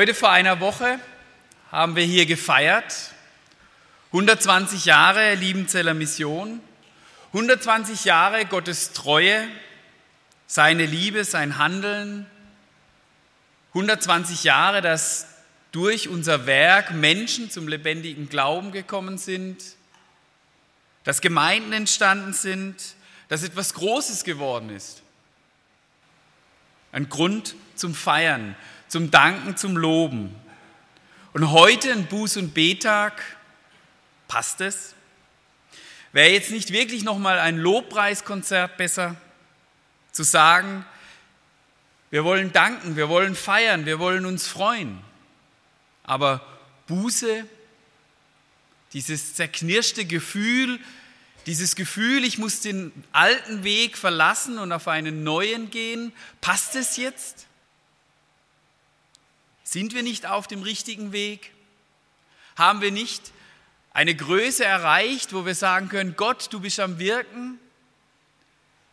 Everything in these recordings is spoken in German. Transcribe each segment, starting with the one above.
Heute vor einer Woche haben wir hier gefeiert. 120 Jahre Liebenzeller Mission, 120 Jahre Gottes Treue, seine Liebe, sein Handeln, 120 Jahre, dass durch unser Werk Menschen zum lebendigen Glauben gekommen sind, dass Gemeinden entstanden sind, dass etwas Großes geworden ist. Ein Grund zum Feiern, zum Danken, zum Loben. Und heute ein Buß- und Betag, passt es? Wäre jetzt nicht wirklich nochmal ein Lobpreiskonzert besser, zu sagen, wir wollen danken, wir wollen feiern, wir wollen uns freuen. Aber Buße, dieses zerknirschte Gefühl, dieses Gefühl, ich muss den alten Weg verlassen und auf einen neuen gehen, passt es jetzt? Sind wir nicht auf dem richtigen Weg? Haben wir nicht eine Größe erreicht, wo wir sagen können, Gott, du bist am Wirken?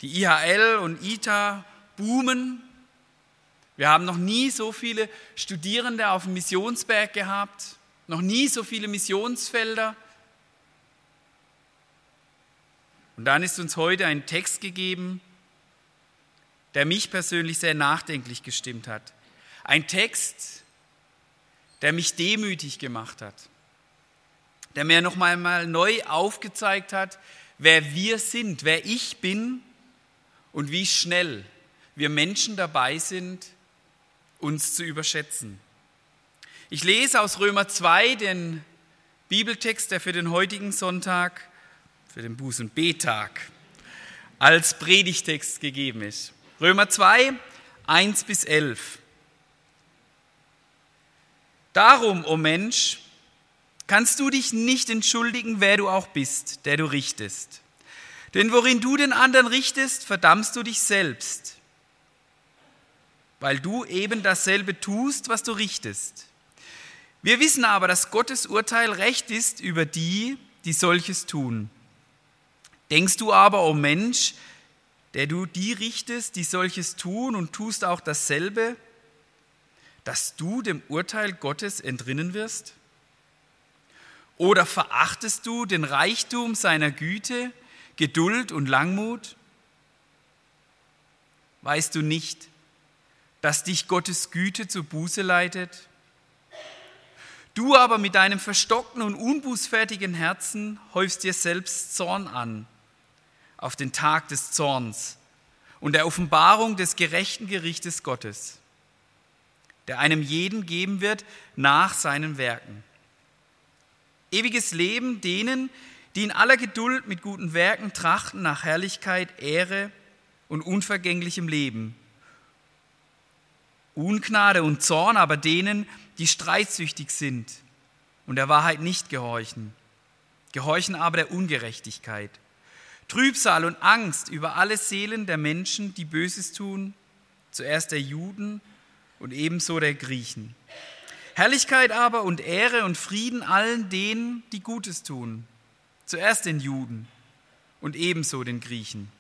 Die IHL und ITA boomen. Wir haben noch nie so viele Studierende auf dem Missionsberg gehabt, noch nie so viele Missionsfelder. Und dann ist uns heute ein Text gegeben, der mich persönlich sehr nachdenklich gestimmt hat. Ein Text, der mich demütig gemacht hat, der mir noch einmal neu aufgezeigt hat, wer wir sind, wer ich bin und wie schnell wir Menschen dabei sind, uns zu überschätzen. Ich lese aus Römer 2 den Bibeltext, der für den heutigen Sonntag, für den Buß- und Betag, als Predigtext gegeben ist. Römer 2, 1 bis 11. Darum, o oh Mensch, kannst du dich nicht entschuldigen, wer du auch bist, der du richtest. Denn worin du den anderen richtest, verdammst du dich selbst, weil du eben dasselbe tust, was du richtest. Wir wissen aber, dass Gottes Urteil recht ist über die, die solches tun. Denkst du aber, o oh Mensch, der du die richtest, die solches tun und tust auch dasselbe, dass du dem Urteil Gottes entrinnen wirst? Oder verachtest du den Reichtum seiner Güte, Geduld und Langmut? Weißt du nicht, dass dich Gottes Güte zur Buße leitet? Du aber mit deinem verstockten und unbußfertigen Herzen häufst dir selbst Zorn an auf den Tag des Zorns und der Offenbarung des gerechten Gerichtes Gottes, der einem jeden geben wird nach seinen Werken. Ewiges Leben denen, die in aller Geduld mit guten Werken trachten nach Herrlichkeit, Ehre und unvergänglichem Leben. Ungnade und Zorn aber denen, die streitsüchtig sind und der Wahrheit nicht gehorchen, gehorchen aber der Ungerechtigkeit. Trübsal und Angst über alle Seelen der Menschen, die Böses tun, zuerst der Juden und ebenso der Griechen. Herrlichkeit aber und Ehre und Frieden allen denen, die Gutes tun, zuerst den Juden und ebenso den Griechen.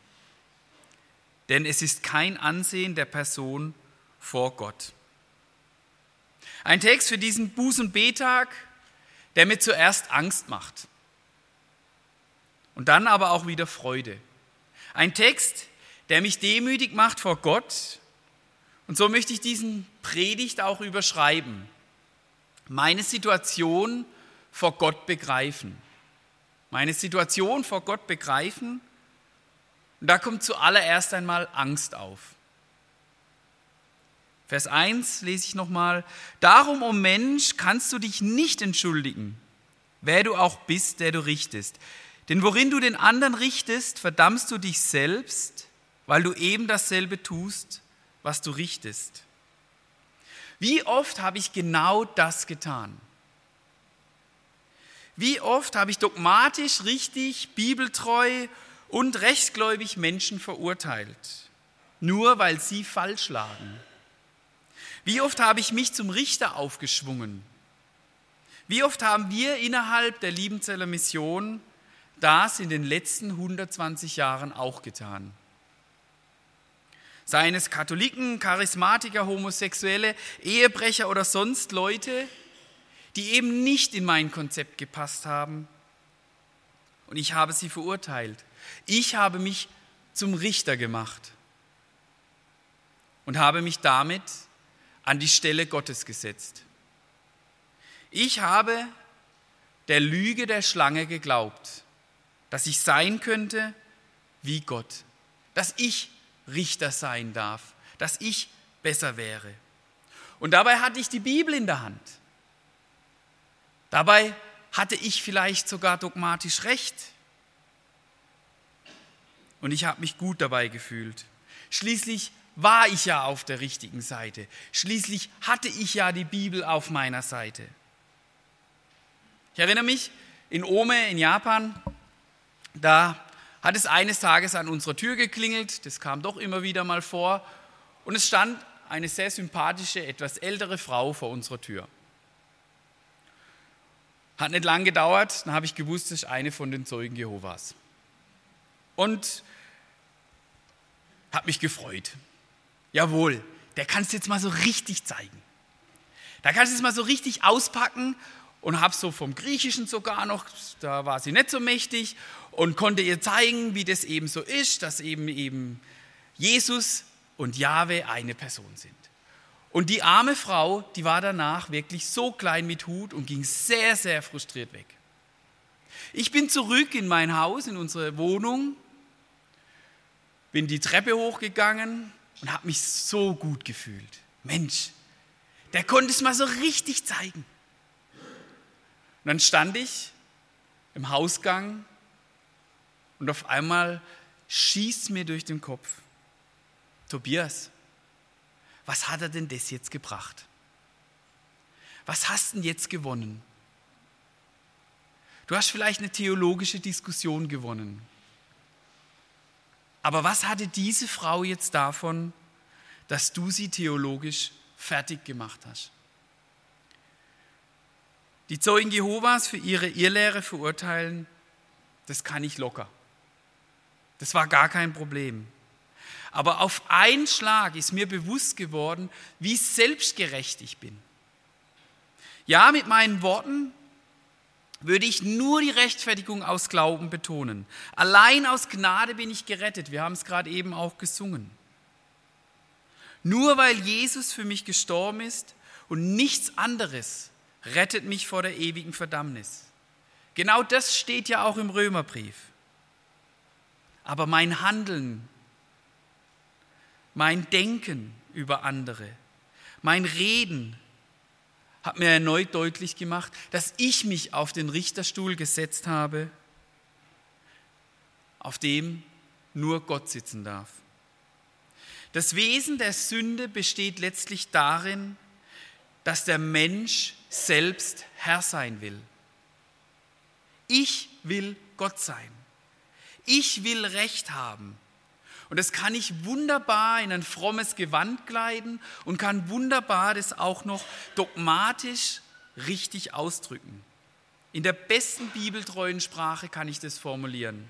Denn es ist kein Ansehen der Person vor Gott. Ein Text für diesen Buß- und Betag, der mir zuerst Angst macht und dann aber auch wieder Freude. Ein Text, der mich demütig macht vor Gott. Und so möchte ich diesen Predigt auch überschreiben. Meine Situation vor Gott begreifen. Meine Situation vor Gott begreifen. Und da kommt zuallererst einmal Angst auf. Vers 1 lese ich nochmal. Darum, o oh Mensch, kannst du dich nicht entschuldigen, wer du auch bist, der du richtest. Denn worin du den anderen richtest, verdammst du dich selbst, weil du eben dasselbe tust, was du richtest. Wie oft habe ich genau das getan? Wie oft habe ich dogmatisch, richtig, bibeltreu und rechtsgläubig Menschen verurteilt, nur weil sie falsch lagen? Wie oft habe ich mich zum Richter aufgeschwungen? Wie oft haben wir innerhalb der Liebenzeller Mission das in den letzten 120 Jahren auch getan? Seien es Katholiken, Charismatiker, Homosexuelle, Ehebrecher oder sonst Leute, die eben nicht in mein Konzept gepasst haben. Und ich habe sie verurteilt. Ich habe mich zum Richter gemacht und habe mich damit an die Stelle Gottes gesetzt. Ich habe der Lüge der Schlange geglaubt, dass ich sein könnte wie Gott, dass ich Richter sein darf, dass ich besser wäre. Und dabei hatte ich die Bibel in der Hand. Dabei hatte ich vielleicht sogar dogmatisch recht. Und ich habe mich gut dabei gefühlt. Schließlich war ich ja auf der richtigen Seite. Schließlich hatte ich ja die Bibel auf meiner Seite. Ich erinnere mich, in Ome in Japan, da hat es eines Tages an unserer Tür geklingelt, das kam doch immer wieder mal vor, und es stand eine sehr sympathische, etwas ältere Frau vor unserer Tür. Hat nicht lang gedauert, dann habe ich gewusst, das ist eine von den Zeugen Jehovas. Und habe mich gefreut. Jawohl, der kannst du jetzt mal so richtig zeigen. Da kannst du es mal so richtig auspacken und habe so vom Griechischen sogar noch, da war sie nicht so mächtig und konnte ihr zeigen, wie das eben so ist, dass eben eben Jesus und Jahwe eine Person sind. Und die arme Frau, die war danach wirklich so klein mit Hut und ging sehr, sehr frustriert weg. Ich bin zurück in mein Haus, in unsere Wohnung, bin die Treppe hochgegangen und habe mich so gut gefühlt. Mensch, der konnte es mal so richtig zeigen. Und dann stand ich im Hausgang und auf einmal schießt mir durch den Kopf, Tobias, was hat er denn das jetzt gebracht? Was hast du denn jetzt gewonnen? Du hast vielleicht eine theologische Diskussion gewonnen. Aber was hatte diese Frau jetzt davon, dass du sie theologisch fertig gemacht hast? Die Zeugen Jehovas für ihre Irrlehre verurteilen, das kann ich locker. Das war gar kein Problem. Aber auf einen Schlag ist mir bewusst geworden, wie selbstgerecht ich bin. Ja, mit meinen Worten würde ich nur die Rechtfertigung aus Glauben betonen. Allein aus Gnade bin ich gerettet. Wir haben es gerade eben auch gesungen. Nur weil Jesus für mich gestorben ist und nichts anderes rettet mich vor der ewigen Verdammnis. Genau das steht ja auch im Römerbrief. Aber mein Handeln mein Denken über andere, mein Reden hat mir erneut deutlich gemacht, dass ich mich auf den Richterstuhl gesetzt habe, auf dem nur Gott sitzen darf. Das Wesen der Sünde besteht letztlich darin, dass der Mensch selbst Herr sein will. Ich will Gott sein. Ich will Recht haben. Und das kann ich wunderbar in ein frommes Gewand kleiden und kann wunderbar das auch noch dogmatisch richtig ausdrücken. In der besten bibeltreuen Sprache kann ich das formulieren.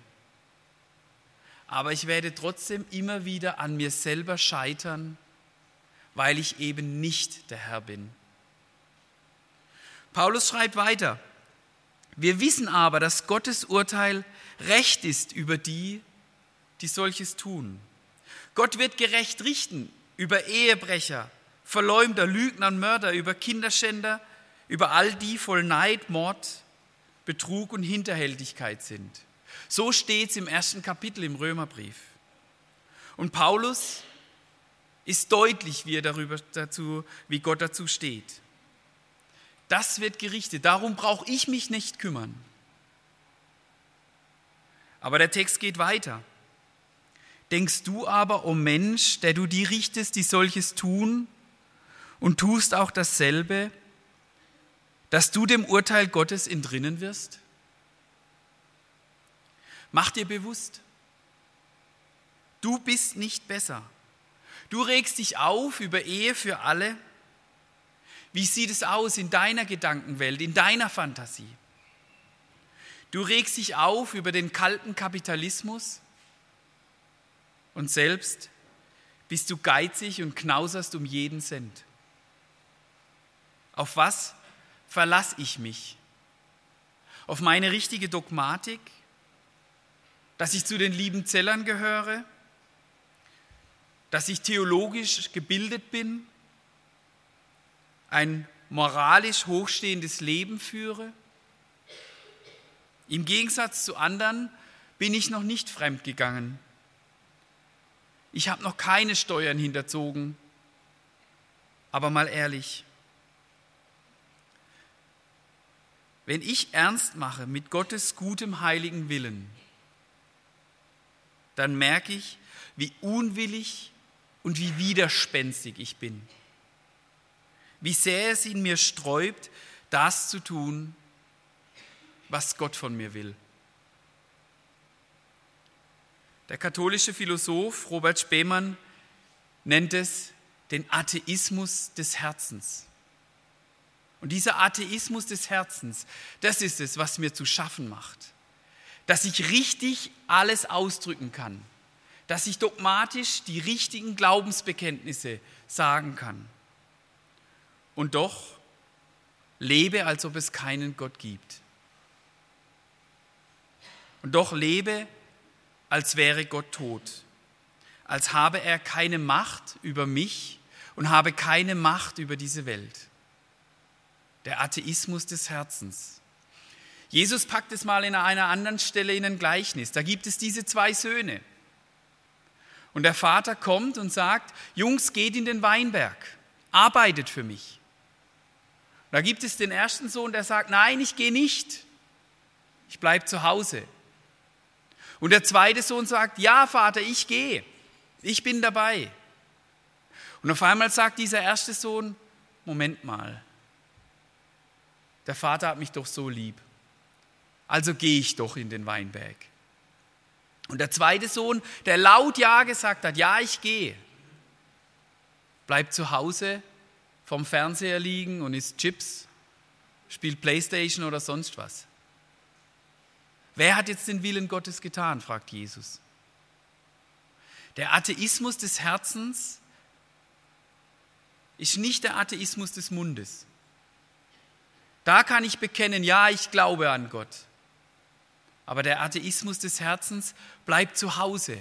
Aber ich werde trotzdem immer wieder an mir selber scheitern, weil ich eben nicht der Herr bin. Paulus schreibt weiter, wir wissen aber, dass Gottes Urteil recht ist über die, die solches tun. Gott wird gerecht richten über Ehebrecher, Verleumder, Lügner Mörder, über Kinderschänder, über all die voll Neid, Mord, Betrug und Hinterhältigkeit sind. So steht es im ersten Kapitel im Römerbrief. Und Paulus ist deutlich, wie er darüber dazu, wie Gott dazu steht. Das wird gerichtet. Darum brauche ich mich nicht kümmern. Aber der Text geht weiter. Denkst du aber, o oh Mensch, der du die richtest, die solches tun, und tust auch dasselbe, dass du dem Urteil Gottes entrinnen wirst? Mach dir bewusst, du bist nicht besser. Du regst dich auf über Ehe für alle. Wie sieht es aus in deiner Gedankenwelt, in deiner Fantasie? Du regst dich auf über den kalten Kapitalismus und selbst bist du geizig und knauserst um jeden Cent. Auf was verlasse ich mich? Auf meine richtige Dogmatik? Dass ich zu den lieben Zellern gehöre? Dass ich theologisch gebildet bin? Ein moralisch hochstehendes Leben führe? Im Gegensatz zu anderen bin ich noch nicht fremdgegangen. Ich habe noch keine Steuern hinterzogen. Aber mal ehrlich, wenn ich ernst mache mit Gottes gutem heiligen Willen, dann merke ich, wie unwillig und wie widerspenstig ich bin. Wie sehr es in mir sträubt, das zu tun, was Gott von mir will. Der katholische Philosoph Robert Spemann nennt es den Atheismus des Herzens. Und dieser Atheismus des Herzens, das ist es, was mir zu schaffen macht. Dass ich richtig alles ausdrücken kann. Dass ich dogmatisch die richtigen Glaubensbekenntnisse sagen kann. Und doch lebe, als ob es keinen Gott gibt. Und doch lebe, als wäre Gott tot. Als habe er keine Macht über mich und habe keine Macht über diese Welt der Atheismus des Herzens. Jesus packt es mal in einer anderen Stelle in ein Gleichnis. Da gibt es diese zwei Söhne. Und der Vater kommt und sagt, Jungs, geht in den Weinberg, arbeitet für mich. Da gibt es den ersten Sohn, der sagt, nein, ich gehe nicht, ich bleibe zu Hause. Und der zweite Sohn sagt, ja Vater, ich gehe, ich bin dabei. Und auf einmal sagt dieser erste Sohn, Moment mal, der Vater hat mich doch so lieb. Also gehe ich doch in den Weinberg. Und der zweite Sohn, der laut Ja gesagt hat, ja, ich gehe, bleibt zu Hause vom Fernseher liegen und isst Chips, spielt Playstation oder sonst was. Wer hat jetzt den Willen Gottes getan, fragt Jesus. Der Atheismus des Herzens ist nicht der Atheismus des Mundes. Da kann ich bekennen, ja, ich glaube an Gott. Aber der Atheismus des Herzens bleibt zu Hause,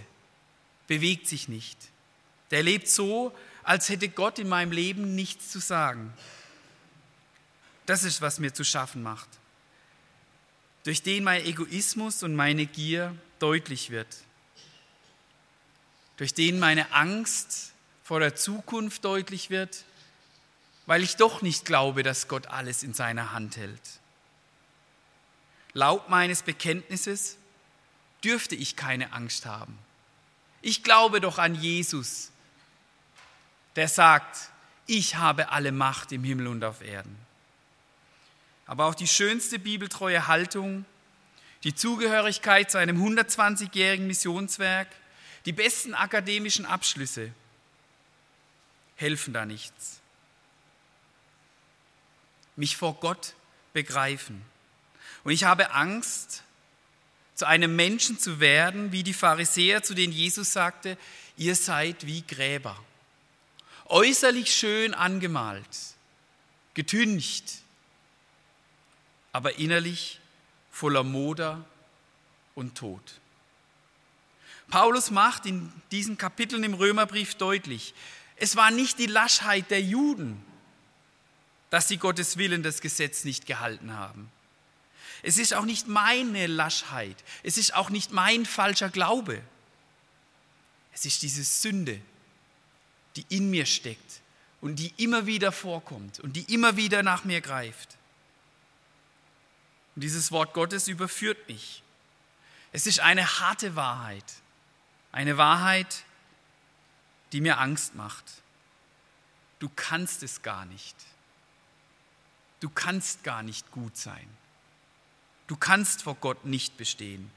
bewegt sich nicht. Der lebt so, als hätte Gott in meinem Leben nichts zu sagen. Das ist, was mir zu schaffen macht. Durch den mein Egoismus und meine Gier deutlich wird. Durch den meine Angst vor der Zukunft deutlich wird weil ich doch nicht glaube, dass Gott alles in seiner Hand hält. Laut meines Bekenntnisses dürfte ich keine Angst haben. Ich glaube doch an Jesus, der sagt, ich habe alle Macht im Himmel und auf Erden. Aber auch die schönste bibeltreue Haltung, die Zugehörigkeit zu einem 120-jährigen Missionswerk, die besten akademischen Abschlüsse helfen da nichts mich vor Gott begreifen. Und ich habe Angst, zu einem Menschen zu werden, wie die Pharisäer, zu denen Jesus sagte, ihr seid wie Gräber. Äußerlich schön angemalt, getüncht, aber innerlich voller Moder und Tod. Paulus macht in diesen Kapiteln im Römerbrief deutlich, es war nicht die Laschheit der Juden, dass sie Gottes Willen, das Gesetz nicht gehalten haben. Es ist auch nicht meine Laschheit, es ist auch nicht mein falscher Glaube. Es ist diese Sünde, die in mir steckt und die immer wieder vorkommt und die immer wieder nach mir greift. Und dieses Wort Gottes überführt mich. Es ist eine harte Wahrheit, eine Wahrheit, die mir Angst macht. du kannst es gar nicht. Du kannst gar nicht gut sein. Du kannst vor Gott nicht bestehen.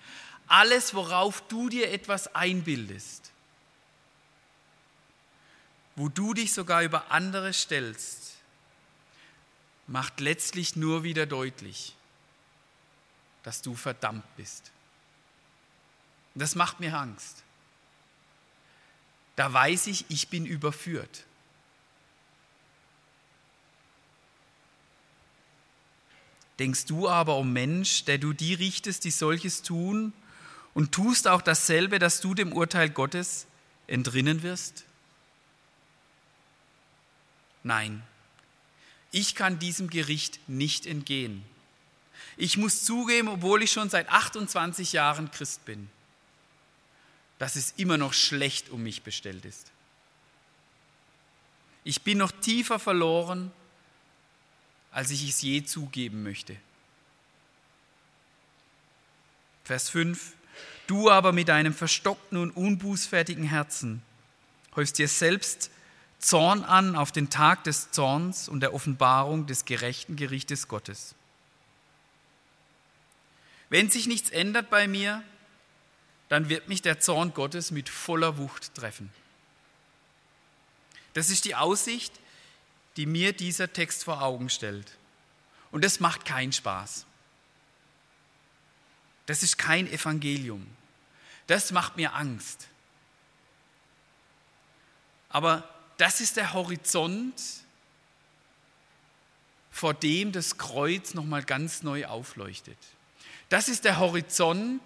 Alles, worauf du dir etwas einbildest, wo du dich sogar über andere stellst, macht letztlich nur wieder deutlich, dass du verdammt bist. Und das macht mir Angst. Da weiß ich, ich bin überführt. Denkst du aber, o oh Mensch, der du die richtest, die solches tun, und tust auch dasselbe, dass du dem Urteil Gottes entrinnen wirst? Nein, ich kann diesem Gericht nicht entgehen. Ich muss zugeben, obwohl ich schon seit 28 Jahren Christ bin, dass es immer noch schlecht um mich bestellt ist. Ich bin noch tiefer verloren als ich es je zugeben möchte. Vers 5. Du aber mit deinem verstockten und unbußfertigen Herzen häufst dir selbst Zorn an auf den Tag des Zorns und der Offenbarung des gerechten Gerichtes Gottes. Wenn sich nichts ändert bei mir, dann wird mich der Zorn Gottes mit voller Wucht treffen. Das ist die Aussicht, die mir dieser Text vor Augen stellt. Und das macht keinen Spaß. Das ist kein Evangelium. Das macht mir Angst. Aber das ist der Horizont, vor dem das Kreuz nochmal ganz neu aufleuchtet. Das ist der Horizont,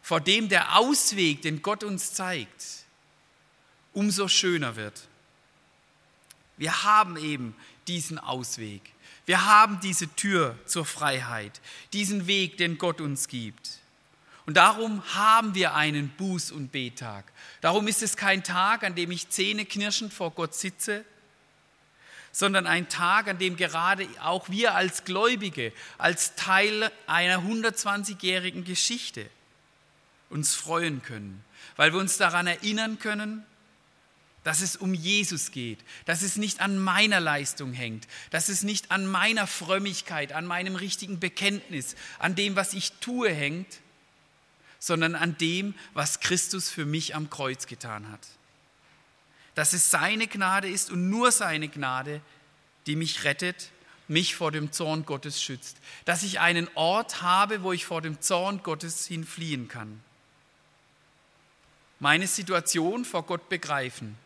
vor dem der Ausweg, den Gott uns zeigt, umso schöner wird. Wir haben eben diesen Ausweg. Wir haben diese Tür zur Freiheit, diesen Weg, den Gott uns gibt. Und darum haben wir einen Buß- und Betag. Darum ist es kein Tag, an dem ich zähneknirschend vor Gott sitze, sondern ein Tag, an dem gerade auch wir als Gläubige, als Teil einer 120-jährigen Geschichte uns freuen können, weil wir uns daran erinnern können, dass es um Jesus geht, dass es nicht an meiner Leistung hängt, dass es nicht an meiner Frömmigkeit, an meinem richtigen Bekenntnis, an dem, was ich tue, hängt, sondern an dem, was Christus für mich am Kreuz getan hat. Dass es seine Gnade ist und nur seine Gnade, die mich rettet, mich vor dem Zorn Gottes schützt. Dass ich einen Ort habe, wo ich vor dem Zorn Gottes hinfliehen kann. Meine Situation vor Gott begreifen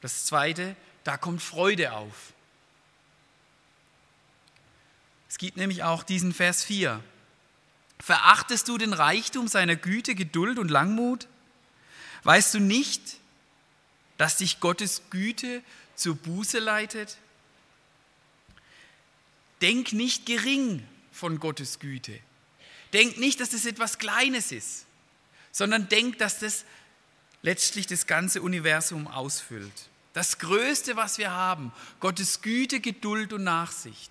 das Zweite, da kommt Freude auf. Es gibt nämlich auch diesen Vers 4. Verachtest du den Reichtum seiner Güte, Geduld und Langmut? Weißt du nicht, dass dich Gottes Güte zur Buße leitet? Denk nicht gering von Gottes Güte. Denk nicht, dass das etwas Kleines ist, sondern denk, dass das letztlich das ganze Universum ausfüllt. Das Größte, was wir haben, Gottes Güte, Geduld und Nachsicht.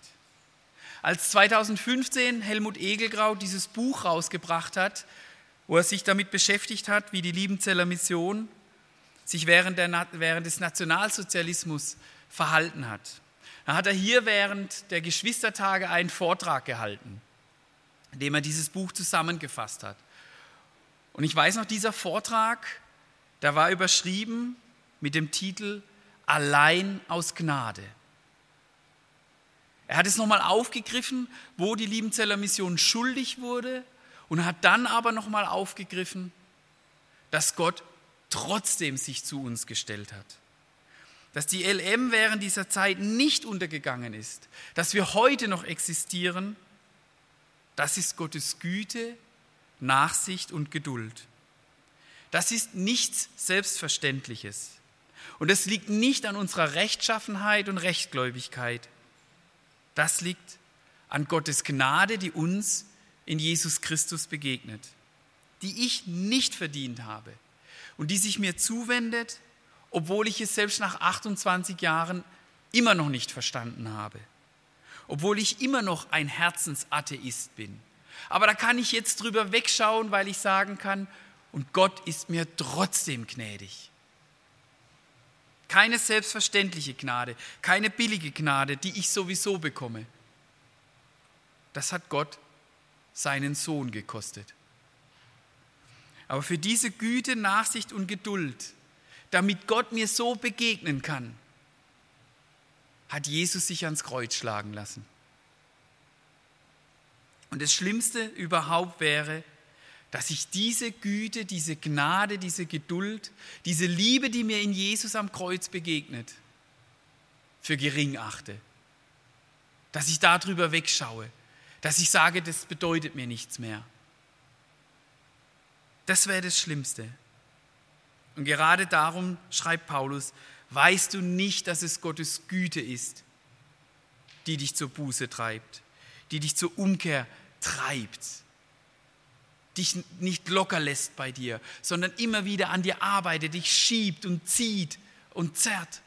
Als 2015 Helmut Egelgrau dieses Buch rausgebracht hat, wo er sich damit beschäftigt hat, wie die Liebenzeller Mission sich während, der, während des Nationalsozialismus verhalten hat. Da hat er hier während der Geschwistertage einen Vortrag gehalten, in dem er dieses Buch zusammengefasst hat. Und ich weiß noch, dieser Vortrag, da war überschrieben mit dem Titel allein aus Gnade. Er hat es nochmal aufgegriffen, wo die Liebenzeller Mission schuldig wurde und hat dann aber nochmal aufgegriffen, dass Gott trotzdem sich zu uns gestellt hat. Dass die LM während dieser Zeit nicht untergegangen ist, dass wir heute noch existieren, das ist Gottes Güte, Nachsicht und Geduld. Das ist nichts Selbstverständliches. Und es liegt nicht an unserer Rechtschaffenheit und Rechtgläubigkeit. Das liegt an Gottes Gnade, die uns in Jesus Christus begegnet, die ich nicht verdient habe und die sich mir zuwendet, obwohl ich es selbst nach 28 Jahren immer noch nicht verstanden habe, obwohl ich immer noch ein Herzensatheist bin. Aber da kann ich jetzt drüber wegschauen, weil ich sagen kann, und Gott ist mir trotzdem gnädig Keine selbstverständliche Gnade, keine billige Gnade, die ich sowieso bekomme. Das hat Gott seinen Sohn gekostet. Aber für diese Güte, Nachsicht und Geduld, damit Gott mir so begegnen kann, hat Jesus sich ans Kreuz schlagen lassen. Und das Schlimmste überhaupt wäre, dass ich diese Güte, diese Gnade, diese Geduld, diese Liebe, die mir in Jesus am Kreuz begegnet, für gering achte. Dass ich darüber wegschaue, dass ich sage, das bedeutet mir nichts mehr. Das wäre das Schlimmste. Und gerade darum schreibt Paulus, weißt du nicht, dass es Gottes Güte ist, die dich zur Buße treibt, die dich zur Umkehr treibt, dich nicht locker lässt bei dir, sondern immer wieder an dir arbeitet, dich schiebt und zieht und zerrt,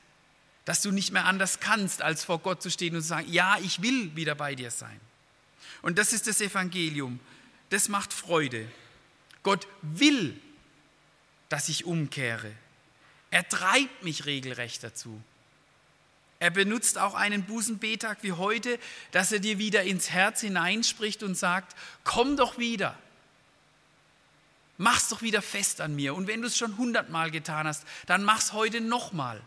dass du nicht mehr anders kannst, als vor Gott zu stehen und zu sagen, ja, ich will wieder bei dir sein. Und das ist das Evangelium. Das macht Freude. Gott will, dass ich umkehre. Er treibt mich regelrecht dazu. Er benutzt auch einen Busenbetag wie heute, dass er dir wieder ins Herz hineinspricht und sagt, komm doch wieder. Mach's doch wieder fest an mir. Und wenn du es schon hundertmal getan hast, dann mach's heute nochmal.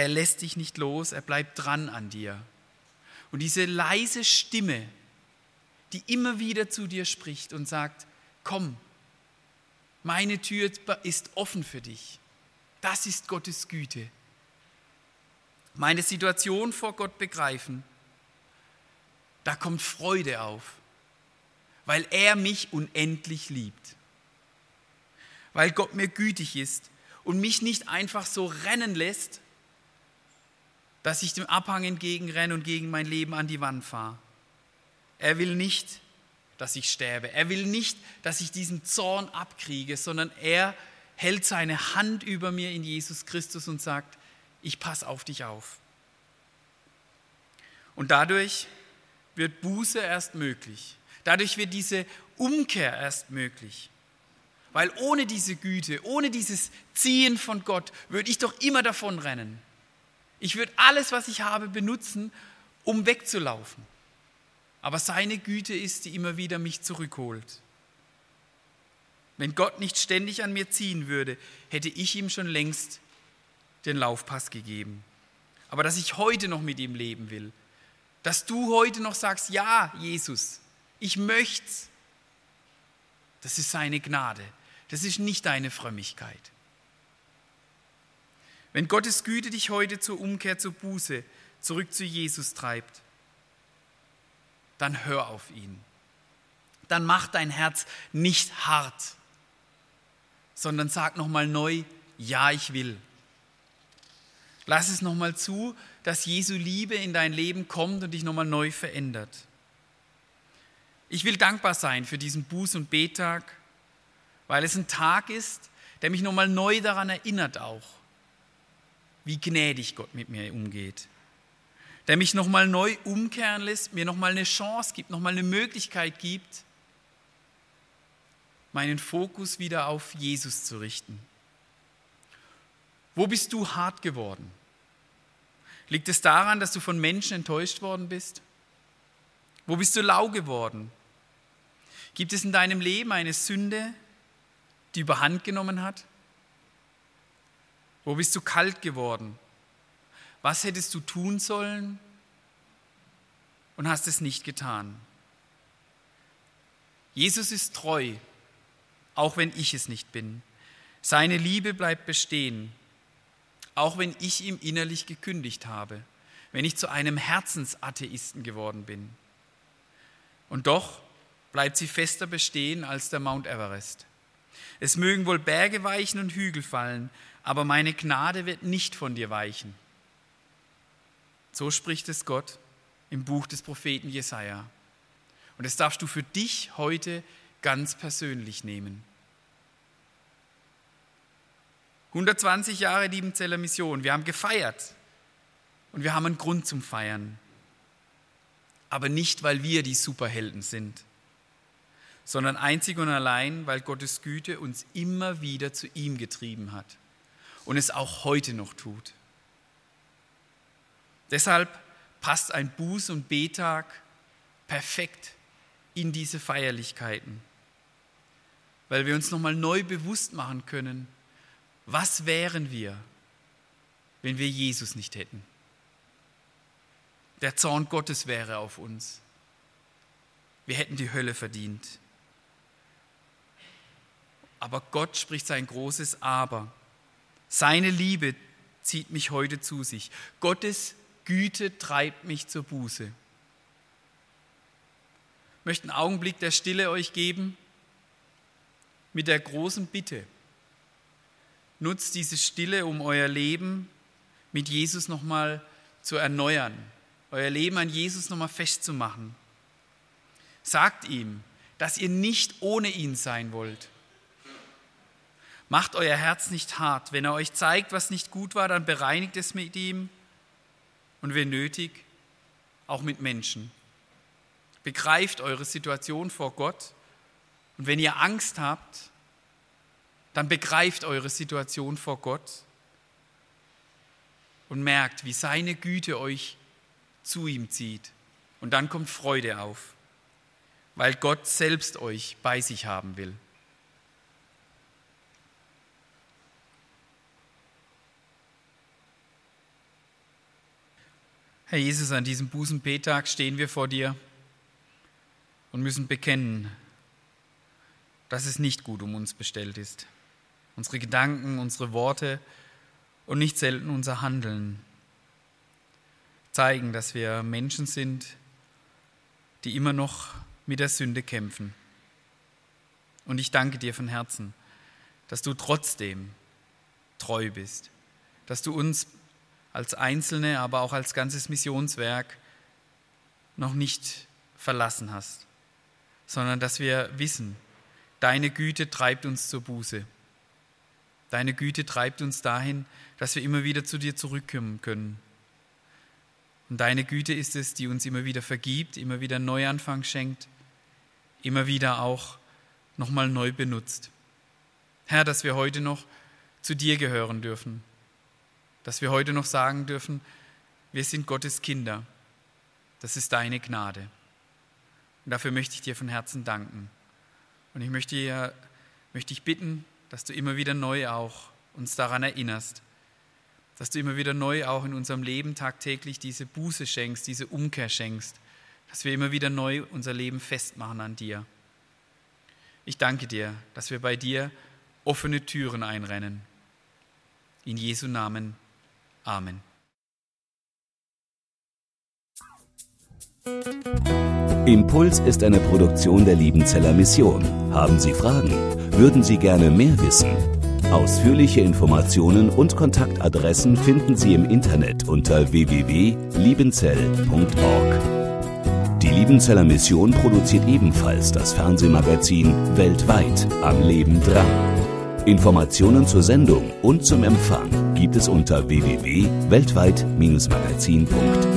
Er lässt dich nicht los, er bleibt dran an dir. Und diese leise Stimme, die immer wieder zu dir spricht und sagt, komm, meine Tür ist offen für dich. Das ist Gottes Güte. Meine Situation vor Gott begreifen, da kommt Freude auf, weil er mich unendlich liebt. Weil Gott mir gütig ist und mich nicht einfach so rennen lässt, dass ich dem Abhang entgegenrenne und gegen mein Leben an die Wand fahre. Er will nicht, dass ich sterbe. Er will nicht, dass ich diesen Zorn abkriege, sondern er hält seine Hand über mir in Jesus Christus und sagt, ich passe auf dich auf. Und dadurch wird Buße erst möglich. Dadurch wird diese Umkehr erst möglich. Weil ohne diese Güte, ohne dieses Ziehen von Gott, würde ich doch immer davon rennen. Ich würde alles, was ich habe, benutzen, um wegzulaufen. Aber seine Güte ist, die immer wieder mich zurückholt. Wenn Gott nicht ständig an mir ziehen würde, hätte ich ihm schon längst den Laufpass gegeben. Aber dass ich heute noch mit ihm leben will, dass du heute noch sagst, ja, Jesus, ich möcht's, das ist seine Gnade. Das ist nicht deine Frömmigkeit. Wenn Gottes Güte dich heute zur Umkehr, zur Buße, zurück zu Jesus treibt, dann hör auf ihn. Dann mach dein Herz nicht hart, sondern sag nochmal neu, ja, ich will. Lass es nochmal zu, dass Jesu Liebe in dein Leben kommt und dich nochmal neu verändert. Ich will dankbar sein für diesen Buß- und Betag, weil es ein Tag ist, der mich nochmal neu daran erinnert auch, wie gnädig Gott mit mir umgeht der mich nochmal neu umkehren lässt, mir nochmal eine Chance gibt, nochmal eine Möglichkeit gibt, meinen Fokus wieder auf Jesus zu richten. Wo bist du hart geworden? Liegt es daran, dass du von Menschen enttäuscht worden bist? Wo bist du lau geworden? Gibt es in deinem Leben eine Sünde, die überhand genommen hat? Wo bist du kalt geworden? Was hättest du tun sollen und hast es nicht getan? Jesus ist treu, auch wenn ich es nicht bin. Seine Liebe bleibt bestehen, auch wenn ich ihm innerlich gekündigt habe, wenn ich zu einem Herzensatheisten geworden bin. Und doch bleibt sie fester bestehen als der Mount Everest. Es mögen wohl Berge weichen und Hügel fallen, aber meine Gnade wird nicht von dir weichen. So spricht es Gott im Buch des Propheten Jesaja. Und das darfst du für dich heute ganz persönlich nehmen. 120 Jahre Liebenzeller Mission. Wir haben gefeiert und wir haben einen Grund zum Feiern. Aber nicht, weil wir die Superhelden sind, sondern einzig und allein, weil Gottes Güte uns immer wieder zu ihm getrieben hat und es auch heute noch tut. Deshalb passt ein Buß- und Betag perfekt in diese Feierlichkeiten, weil wir uns nochmal neu bewusst machen können, was wären wir, wenn wir Jesus nicht hätten. Der Zorn Gottes wäre auf uns. Wir hätten die Hölle verdient. Aber Gott spricht sein großes Aber. Seine Liebe zieht mich heute zu sich. Gottes Güte treibt mich zur Buße. Ich möchte einen Augenblick der Stille euch geben mit der großen Bitte. Nutzt diese Stille, um euer Leben mit Jesus nochmal zu erneuern, euer Leben an Jesus nochmal festzumachen. Sagt ihm, dass ihr nicht ohne ihn sein wollt Macht euer Herz nicht hart. Wenn er euch zeigt, was nicht gut war, dann bereinigt es mit ihm und wenn nötig, auch mit Menschen. Begreift eure Situation vor Gott und wenn ihr Angst habt, dann begreift eure Situation vor Gott und merkt, wie seine Güte euch zu ihm zieht. Und dann kommt Freude auf, weil Gott selbst euch bei sich haben will. Herr Jesus, an diesem Bußenbetag stehen wir vor dir und müssen bekennen, dass es nicht gut um uns bestellt ist. Unsere Gedanken, unsere Worte und nicht selten unser Handeln zeigen, dass wir Menschen sind, die immer noch mit der Sünde kämpfen. Und ich danke dir von Herzen, dass du trotzdem treu bist, dass du uns als Einzelne, aber auch als ganzes Missionswerk noch nicht verlassen hast, sondern dass wir wissen, deine Güte treibt uns zur Buße. Deine Güte treibt uns dahin, dass wir immer wieder zu dir zurückkommen können. Und deine Güte ist es, die uns immer wieder vergibt, immer wieder Neuanfang schenkt, immer wieder auch nochmal neu benutzt. Herr, dass wir heute noch zu dir gehören dürfen, dass wir heute noch sagen dürfen, wir sind Gottes Kinder. Das ist deine Gnade. Und dafür möchte ich dir von Herzen danken. Und ich möchte, möchte dich bitten, dass du immer wieder neu auch uns daran erinnerst, dass du immer wieder neu auch in unserem Leben tagtäglich diese Buße schenkst, diese Umkehr schenkst, dass wir immer wieder neu unser Leben festmachen an dir. Ich danke dir, dass wir bei dir offene Türen einrennen. In Jesu Namen. Amen. Impuls ist eine Produktion der Liebenzeller Mission. Haben Sie Fragen? Würden Sie gerne mehr wissen? Ausführliche Informationen und Kontaktadressen finden Sie im Internet unter www.liebenzell.org. Die Liebenzeller Mission produziert ebenfalls das Fernsehmagazin Weltweit am Leben dran. Informationen zur Sendung und zum Empfang gibt es unter www.weltweit-magazin.de.